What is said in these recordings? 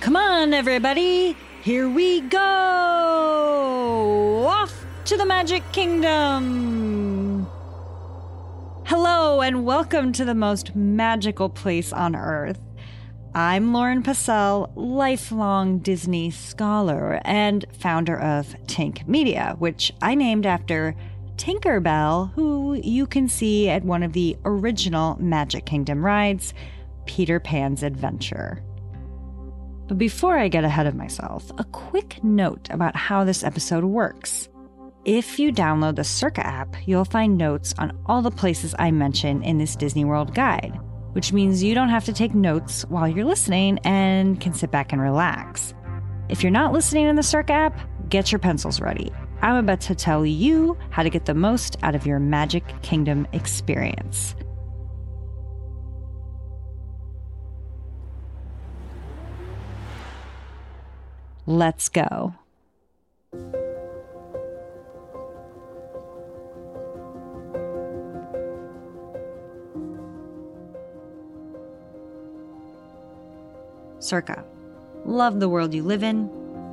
Come on, everybody. Here we go. Off to the Magic Kingdom. Hello, and welcome to the most magical place on earth. I'm Lauren Passell, lifelong Disney scholar and founder of Tink Media, which I named after Tinkerbell, who you can see at one of the original Magic Kingdom rides, Peter Pan's Adventure. But before I get ahead of myself, a quick note about how this episode works. If you download the Cerca app, you'll find notes on all the places I mention in this Disney World guide, which means you don't have to take notes while you're listening and can sit back and relax. If you're not listening in the Cerca app, get your pencils ready. I'm about to tell you how to get the most out of your Magic Kingdom experience. Let's go. Cerca. Love the world you live in,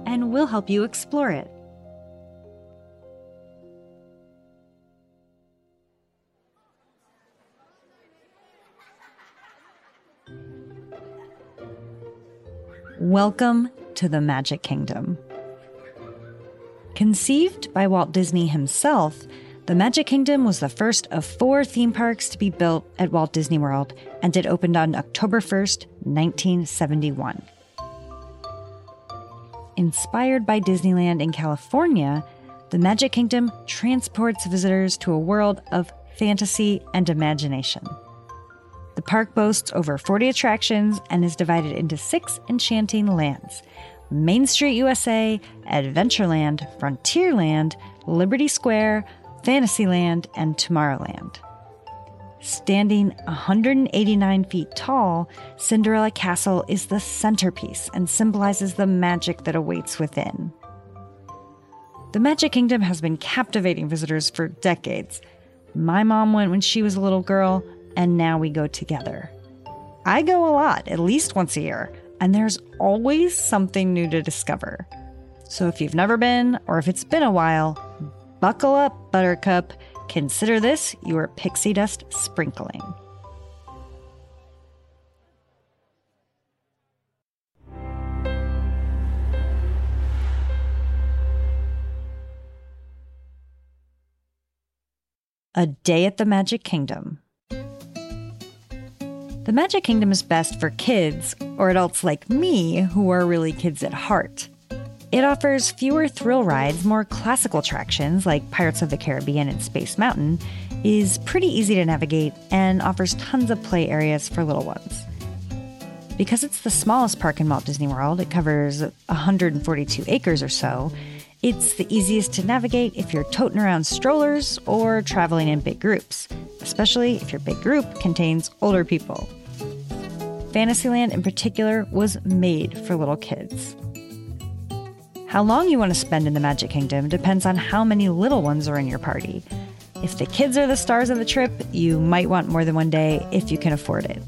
and we'll help you explore it. Welcome to the Magic Kingdom. Conceived by Walt Disney himself, the Magic Kingdom was the first of four theme parks to be built at Walt Disney World, and it opened on October 1st, 1971. Inspired by Disneyland in California, the Magic Kingdom transports visitors to a world of fantasy and imagination. The park boasts over 40 attractions and is divided into six enchanting lands Main Street USA, Adventureland, Frontierland, Liberty Square, Fantasyland, and Tomorrowland. Standing 189 feet tall, Cinderella Castle is the centerpiece and symbolizes the magic that awaits within. The Magic Kingdom has been captivating visitors for decades. My mom went when she was a little girl, and now we go together. I go a lot, at least once a year, and there's always something new to discover. So if you've never been, or if it's been a while, buckle up, Buttercup. Consider this your pixie dust sprinkling. A Day at the Magic Kingdom. The Magic Kingdom is best for kids, or adults like me who are really kids at heart. It offers fewer thrill rides, more classical attractions like Pirates of the Caribbean and Space Mountain, is pretty easy to navigate, and offers tons of play areas for little ones. Because it's the smallest park in Walt Disney World, it covers 142 acres or so. It's the easiest to navigate if you're toting around strollers or traveling in big groups, especially if your big group contains older people. Fantasyland, in particular, was made for little kids. How long you want to spend in the Magic Kingdom depends on how many little ones are in your party. If the kids are the stars of the trip, you might want more than one day if you can afford it.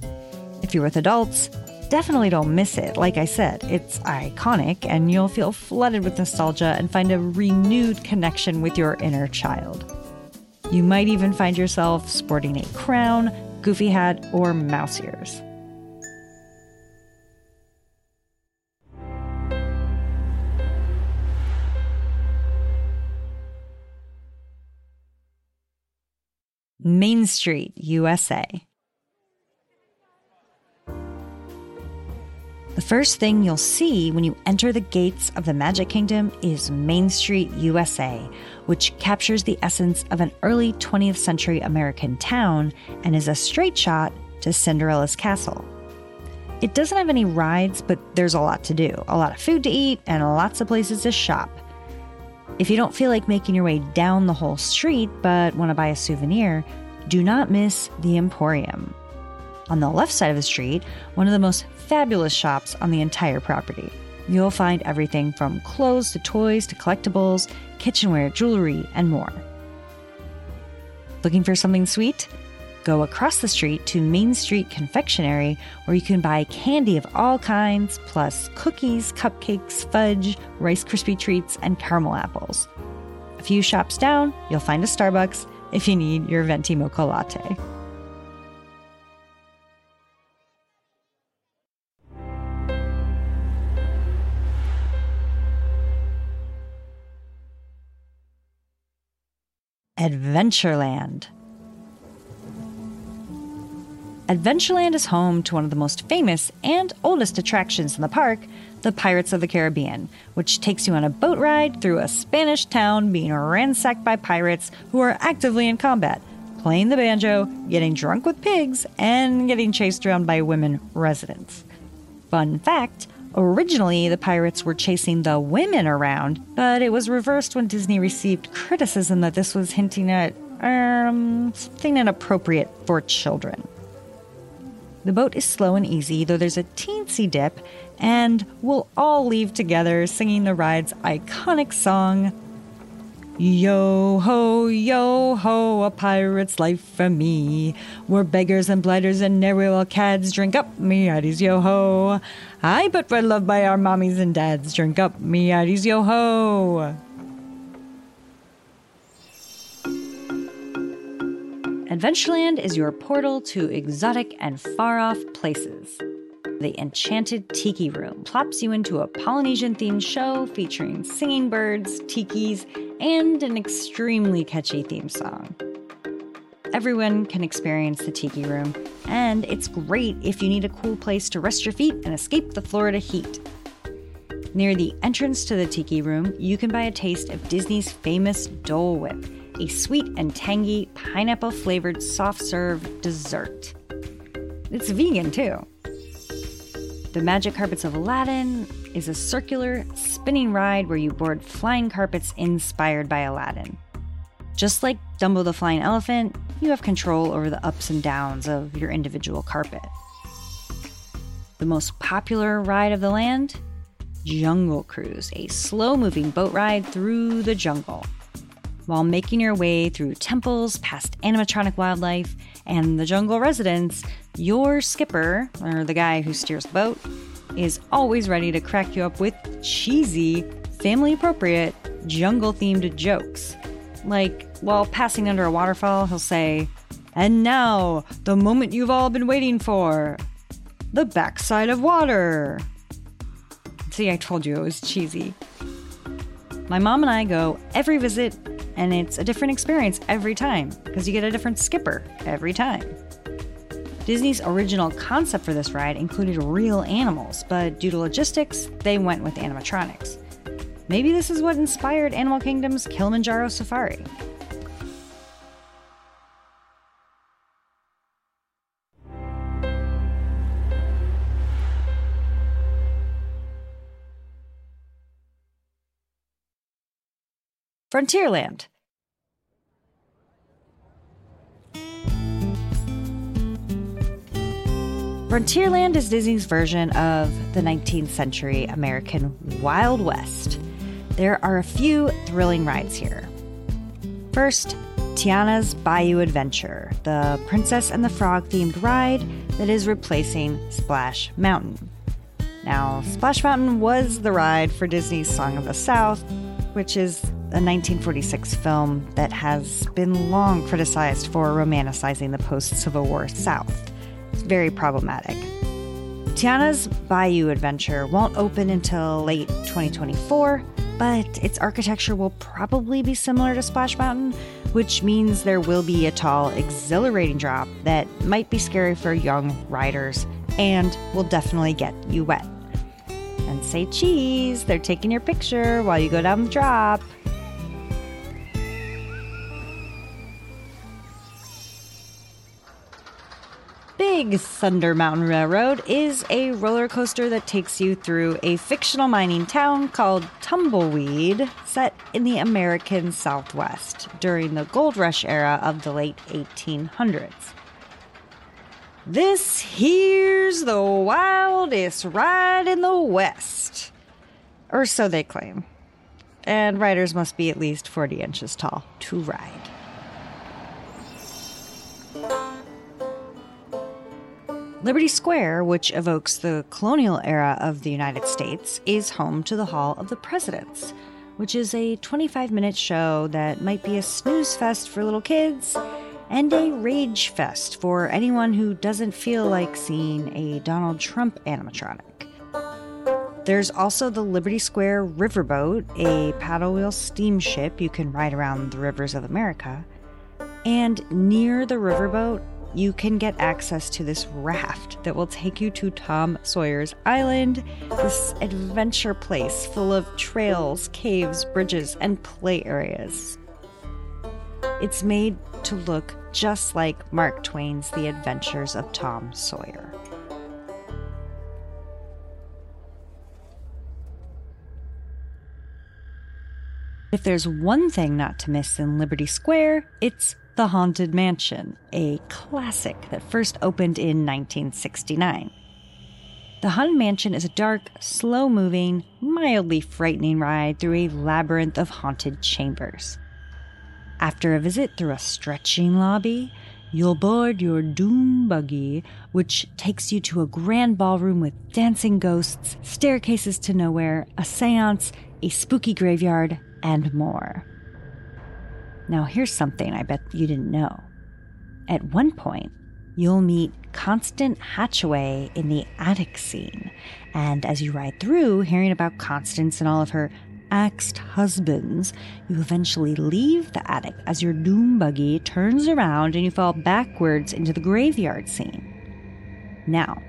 If you're with adults, definitely don't miss it. Like I said, it's iconic and you'll feel flooded with nostalgia and find a renewed connection with your inner child. You might even find yourself sporting a crown, goofy hat, or mouse ears. Main Street, USA. The first thing you'll see when you enter the gates of the Magic Kingdom is Main Street, USA, which captures the essence of an early 20th century American town and is a straight shot to Cinderella's castle. It doesn't have any rides, but there's a lot to do a lot of food to eat and lots of places to shop. If you don't feel like making your way down the whole street but want to buy a souvenir, do not miss the Emporium. On the left side of the street, one of the most fabulous shops on the entire property. You'll find everything from clothes to toys to collectibles, kitchenware, jewelry, and more. Looking for something sweet? Go across the street to Main Street Confectionery, where you can buy candy of all kinds, plus cookies, cupcakes, fudge, Rice Krispie treats, and caramel apples. A few shops down, you'll find a Starbucks if you need your venti mocha latte. Adventureland. Adventureland is home to one of the most famous and oldest attractions in the park, the Pirates of the Caribbean, which takes you on a boat ride through a Spanish town being ransacked by pirates who are actively in combat, playing the banjo, getting drunk with pigs, and getting chased around by women residents. Fun fact Originally, the pirates were chasing the women around, but it was reversed when Disney received criticism that this was hinting at um, something inappropriate for children. The boat is slow and easy, though there's a teensy dip, and we'll all leave together singing the ride's iconic song, Yo ho, yo ho, a pirate's life for me. We're beggars and blighters and ne'er will cads. Drink up, me hearties, yo ho. Aye, but we're loved by our mommies and dads. Drink up, me hearties, yo ho. Adventureland is your portal to exotic and far off places. The Enchanted Tiki Room plops you into a Polynesian themed show featuring singing birds, tikis, and an extremely catchy theme song. Everyone can experience the Tiki Room, and it's great if you need a cool place to rest your feet and escape the Florida heat. Near the entrance to the Tiki Room, you can buy a taste of Disney's famous Dole Whip, a sweet and tangy pineapple flavored soft serve dessert. It's vegan too. The Magic Carpets of Aladdin is a circular, spinning ride where you board flying carpets inspired by Aladdin. Just like Dumbo the Flying Elephant, you have control over the ups and downs of your individual carpet. The most popular ride of the land? Jungle Cruise, a slow moving boat ride through the jungle. While making your way through temples, past animatronic wildlife, and the jungle residents, your skipper, or the guy who steers the boat, is always ready to crack you up with cheesy, family appropriate, jungle themed jokes. Like, while passing under a waterfall, he'll say, And now, the moment you've all been waiting for the backside of water. See, I told you it was cheesy. My mom and I go every visit, and it's a different experience every time because you get a different skipper every time. Disney's original concept for this ride included real animals, but due to logistics, they went with animatronics. Maybe this is what inspired Animal Kingdom's Kilimanjaro Safari. Frontierland. Frontierland is Disney's version of the 19th century American Wild West. There are a few thrilling rides here. First, Tiana's Bayou Adventure, the Princess and the Frog themed ride that is replacing Splash Mountain. Now, Splash Mountain was the ride for Disney's Song of the South, which is a 1946 film that has been long criticized for romanticizing the post Civil War South. It's very problematic. Tiana's Bayou Adventure won't open until late 2024, but its architecture will probably be similar to Splash Mountain, which means there will be a tall, exhilarating drop that might be scary for young riders and will definitely get you wet. And say cheese, they're taking your picture while you go down the drop. Big Thunder Mountain Railroad is a roller coaster that takes you through a fictional mining town called Tumbleweed, set in the American Southwest during the gold rush era of the late 1800s. This here's the wildest ride in the West. Or so they claim. And riders must be at least 40 inches tall to ride. Liberty Square, which evokes the colonial era of the United States, is home to the Hall of the Presidents, which is a 25 minute show that might be a snooze fest for little kids and a rage fest for anyone who doesn't feel like seeing a Donald Trump animatronic. There's also the Liberty Square Riverboat, a paddle wheel steamship you can ride around the rivers of America. And near the riverboat you can get access to this raft that will take you to Tom Sawyer's Island, this adventure place full of trails, caves, bridges, and play areas. It's made to look just like Mark Twain's The Adventures of Tom Sawyer. If there's one thing not to miss in Liberty Square, it's the Haunted Mansion, a classic that first opened in 1969. The Haunted Mansion is a dark, slow moving, mildly frightening ride through a labyrinth of haunted chambers. After a visit through a stretching lobby, you'll board your doom buggy, which takes you to a grand ballroom with dancing ghosts, staircases to nowhere, a seance, a spooky graveyard, and more. Now, here's something I bet you didn't know. At one point, you'll meet Constance Hatchaway in the attic scene. And as you ride through, hearing about Constance and all of her axed husbands, you eventually leave the attic as your doom buggy turns around and you fall backwards into the graveyard scene. Now,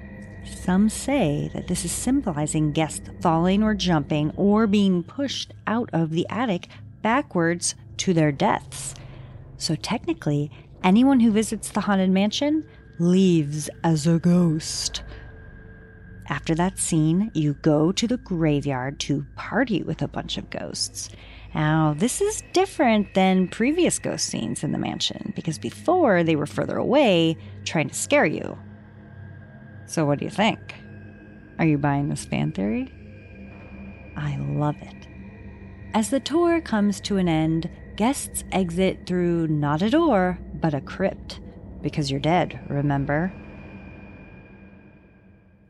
some say that this is symbolizing guests falling or jumping or being pushed out of the attic backwards to their deaths. So technically, anyone who visits the Haunted Mansion leaves as a ghost. After that scene, you go to the graveyard to party with a bunch of ghosts. Now, this is different than previous ghost scenes in the mansion because before they were further away trying to scare you. So, what do you think? Are you buying this fan theory? I love it. As the tour comes to an end, guests exit through not a door, but a crypt. Because you're dead, remember?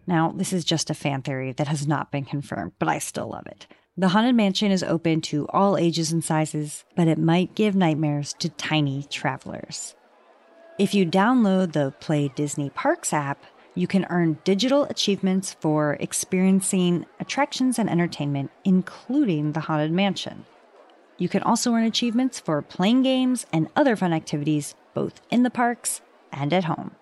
Now, this is just a fan theory that has not been confirmed, but I still love it. The Haunted Mansion is open to all ages and sizes, but it might give nightmares to tiny travelers. If you download the Play Disney Parks app, you can earn digital achievements for experiencing attractions and entertainment, including the Haunted Mansion. You can also earn achievements for playing games and other fun activities both in the parks and at home.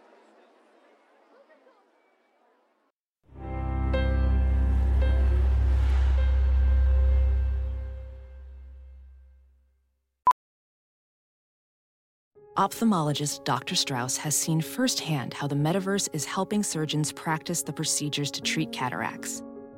Ophthalmologist Dr. Strauss has seen firsthand how the metaverse is helping surgeons practice the procedures to treat cataracts.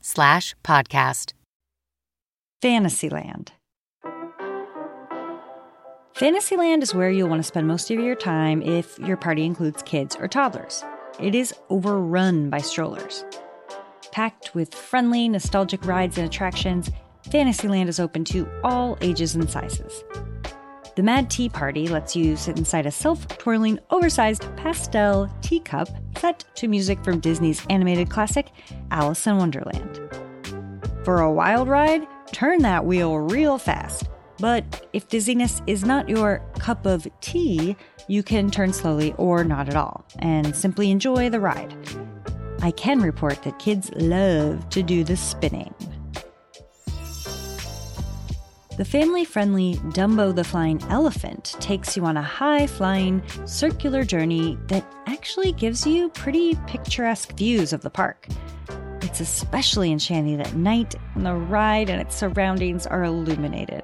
slash podcast. Fantasyland. Fantasyland is where you'll want to spend most of your time if your party includes kids or toddlers. It is overrun by strollers. Packed with friendly, nostalgic rides and attractions, Fantasyland is open to all ages and sizes. The Mad Tea Party lets you sit inside a self twirling, oversized pastel teacup set to music from Disney's animated classic, Alice in Wonderland. For a wild ride, turn that wheel real fast. But if dizziness is not your cup of tea, you can turn slowly or not at all and simply enjoy the ride. I can report that kids love to do the spinning. The family friendly Dumbo the Flying Elephant takes you on a high flying, circular journey that actually gives you pretty picturesque views of the park. It's especially enchanting at night when the ride and its surroundings are illuminated.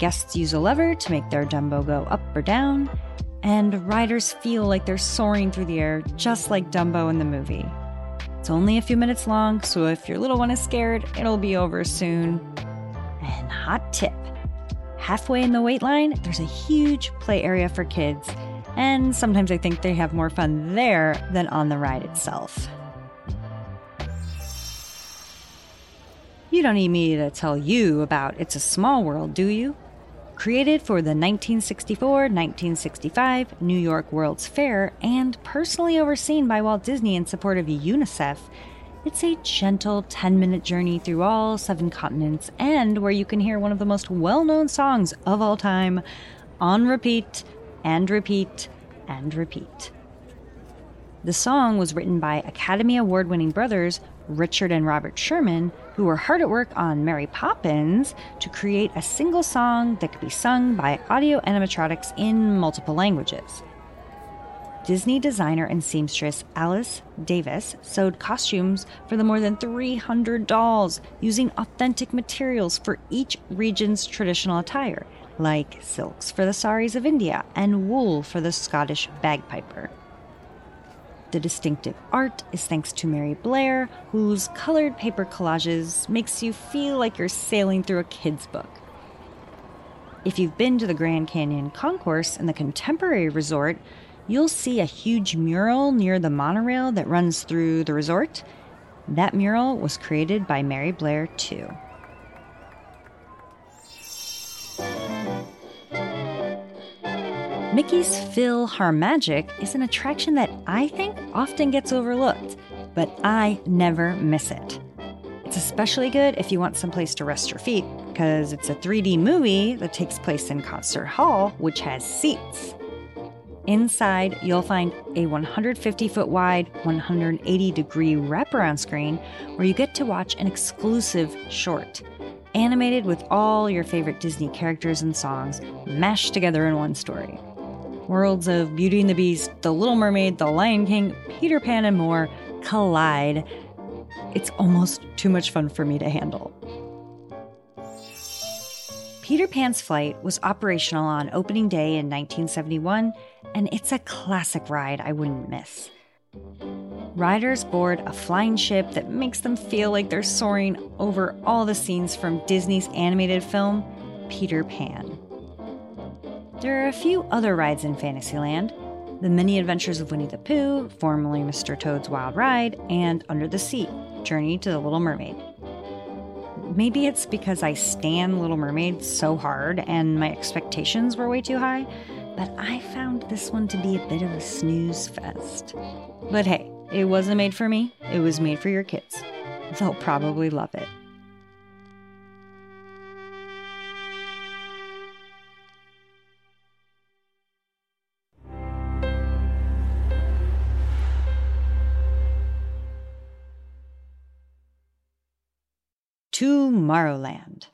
Guests use a lever to make their Dumbo go up or down, and riders feel like they're soaring through the air just like Dumbo in the movie. It's only a few minutes long, so if your little one is scared, it'll be over soon. Hot tip halfway in the wait line, there's a huge play area for kids, and sometimes I think they have more fun there than on the ride itself. You don't need me to tell you about It's a Small World, do you? Created for the 1964 1965 New York World's Fair and personally overseen by Walt Disney in support of UNICEF, it's a gentle 10 minute journey through all seven continents and where you can hear one of the most well known songs of all time on repeat and repeat and repeat. The song was written by Academy Award winning brothers Richard and Robert Sherman, who were hard at work on Mary Poppins to create a single song that could be sung by audio animatronics in multiple languages. Disney designer and seamstress Alice Davis sewed costumes for the more than 300 dolls using authentic materials for each region's traditional attire, like silks for the saris of India and wool for the Scottish bagpiper. The distinctive art is thanks to Mary Blair, whose colored paper collages makes you feel like you're sailing through a kid's book. If you've been to the Grand Canyon Concourse in the Contemporary Resort, you'll see a huge mural near the monorail that runs through the resort. That mural was created by Mary Blair, too. Mickey's PhilHarMagic is an attraction that I think often gets overlooked, but I never miss it. It's especially good if you want someplace to rest your feet, because it's a 3D movie that takes place in Concert Hall, which has seats. Inside, you'll find a 150 foot wide, 180 degree wraparound screen where you get to watch an exclusive short, animated with all your favorite Disney characters and songs mashed together in one story. Worlds of Beauty and the Beast, The Little Mermaid, The Lion King, Peter Pan, and more collide. It's almost too much fun for me to handle. Peter Pan's flight was operational on opening day in 1971, and it's a classic ride I wouldn't miss. Riders board a flying ship that makes them feel like they're soaring over all the scenes from Disney's animated film, Peter Pan. There are a few other rides in Fantasyland The Many Adventures of Winnie the Pooh, formerly Mr. Toad's Wild Ride, and Under the Sea Journey to the Little Mermaid. Maybe it's because I stan Little Mermaid so hard and my expectations were way too high, but I found this one to be a bit of a snooze fest. But hey, it wasn't made for me, it was made for your kids. They'll probably love it. Tomorrowland.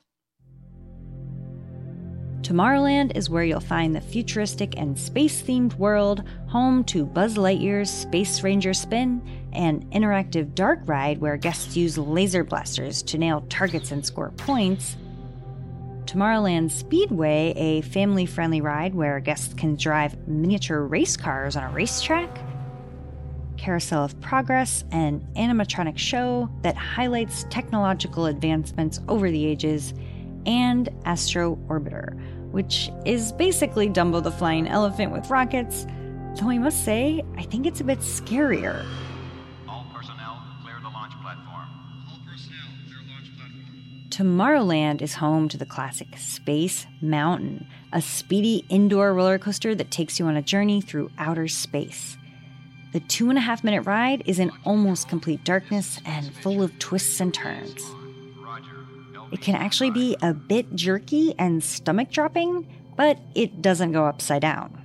Tomorrowland is where you'll find the futuristic and space themed world, home to Buzz Lightyear's Space Ranger Spin, an interactive dark ride where guests use laser blasters to nail targets and score points. Tomorrowland Speedway, a family friendly ride where guests can drive miniature race cars on a racetrack. Carousel of Progress, an animatronic show that highlights technological advancements over the ages, and Astro Orbiter, which is basically Dumbo the Flying Elephant with rockets, though I must say, I think it's a bit scarier. All personnel, clear the launch platform. All personnel, clear launch platform. Tomorrowland is home to the classic Space Mountain, a speedy indoor roller coaster that takes you on a journey through outer space. The two and a half minute ride is in almost complete darkness and full of twists and turns. It can actually be a bit jerky and stomach dropping, but it doesn't go upside down.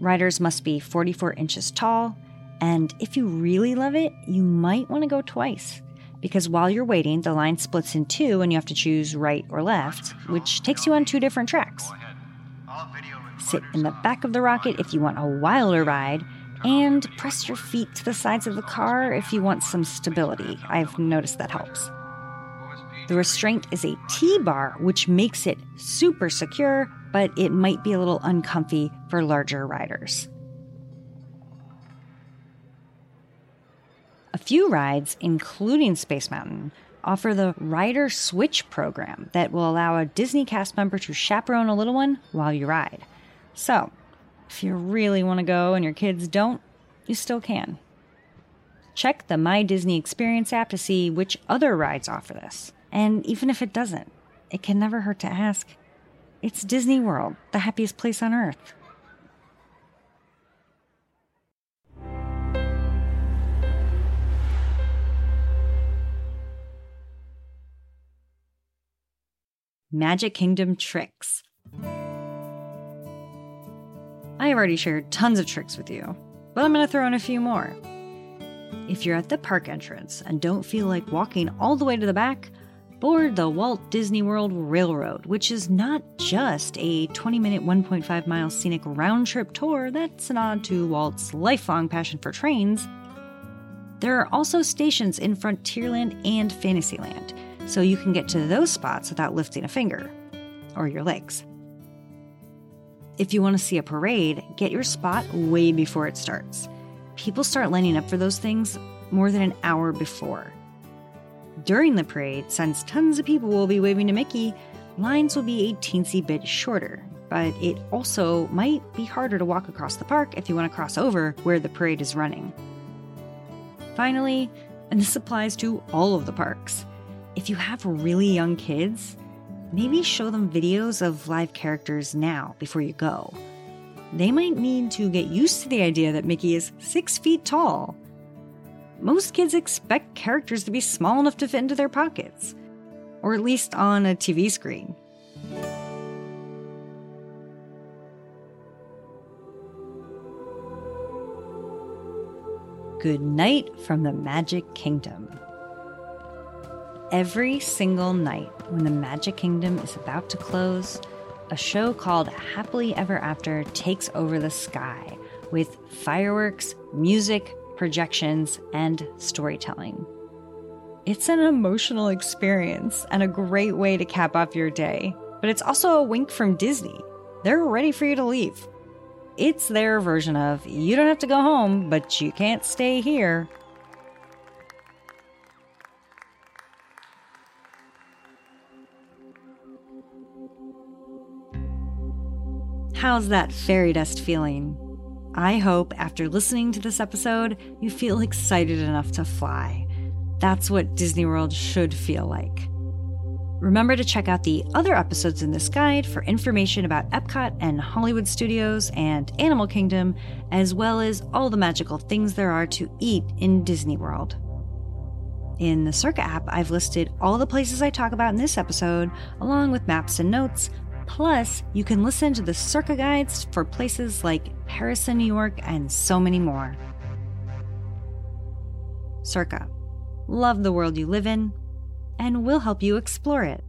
Riders must be 44 inches tall, and if you really love it, you might want to go twice. Because while you're waiting, the line splits in two and you have to choose right or left, which takes you on two different tracks. Sit in the back of the rocket if you want a wilder ride, and press your feet to the sides of the car if you want some stability. I've noticed that helps. The restraint is a T bar, which makes it super secure, but it might be a little uncomfy for larger riders. A few rides, including Space Mountain, offer the Rider Switch program that will allow a Disney cast member to chaperone a little one while you ride. So, if you really want to go and your kids don't, you still can. Check the My Disney Experience app to see which other rides offer this. And even if it doesn't, it can never hurt to ask. It's Disney World, the happiest place on earth. Magic Kingdom tricks. I have already shared tons of tricks with you, but I'm going to throw in a few more. If you're at the park entrance and don't feel like walking all the way to the back, board the Walt Disney World Railroad, which is not just a 20 minute, 1.5 mile scenic round trip tour that's an nod to Walt's lifelong passion for trains. There are also stations in Frontierland and Fantasyland, so you can get to those spots without lifting a finger or your legs. If you want to see a parade, get your spot way before it starts. People start lining up for those things more than an hour before. During the parade, since tons of people will be waving to Mickey, lines will be a teensy bit shorter, but it also might be harder to walk across the park if you want to cross over where the parade is running. Finally, and this applies to all of the parks, if you have really young kids, maybe show them videos of live characters now before you go. They might need to get used to the idea that Mickey is six feet tall. Most kids expect characters to be small enough to fit into their pockets, or at least on a TV screen. Good night from the Magic Kingdom. Every single night when the Magic Kingdom is about to close, a show called Happily Ever After takes over the sky with fireworks, music, projections, and storytelling. It's an emotional experience and a great way to cap off your day, but it's also a wink from Disney. They're ready for you to leave. It's their version of you don't have to go home, but you can't stay here. How's that fairy dust feeling? I hope after listening to this episode, you feel excited enough to fly. That's what Disney World should feel like. Remember to check out the other episodes in this guide for information about Epcot and Hollywood Studios and Animal Kingdom, as well as all the magical things there are to eat in Disney World. In the Cerca app, I've listed all the places I talk about in this episode, along with maps and notes, Plus, you can listen to the Cerca guides for places like Paris and New York and so many more. Cerca. Love the world you live in, and we'll help you explore it.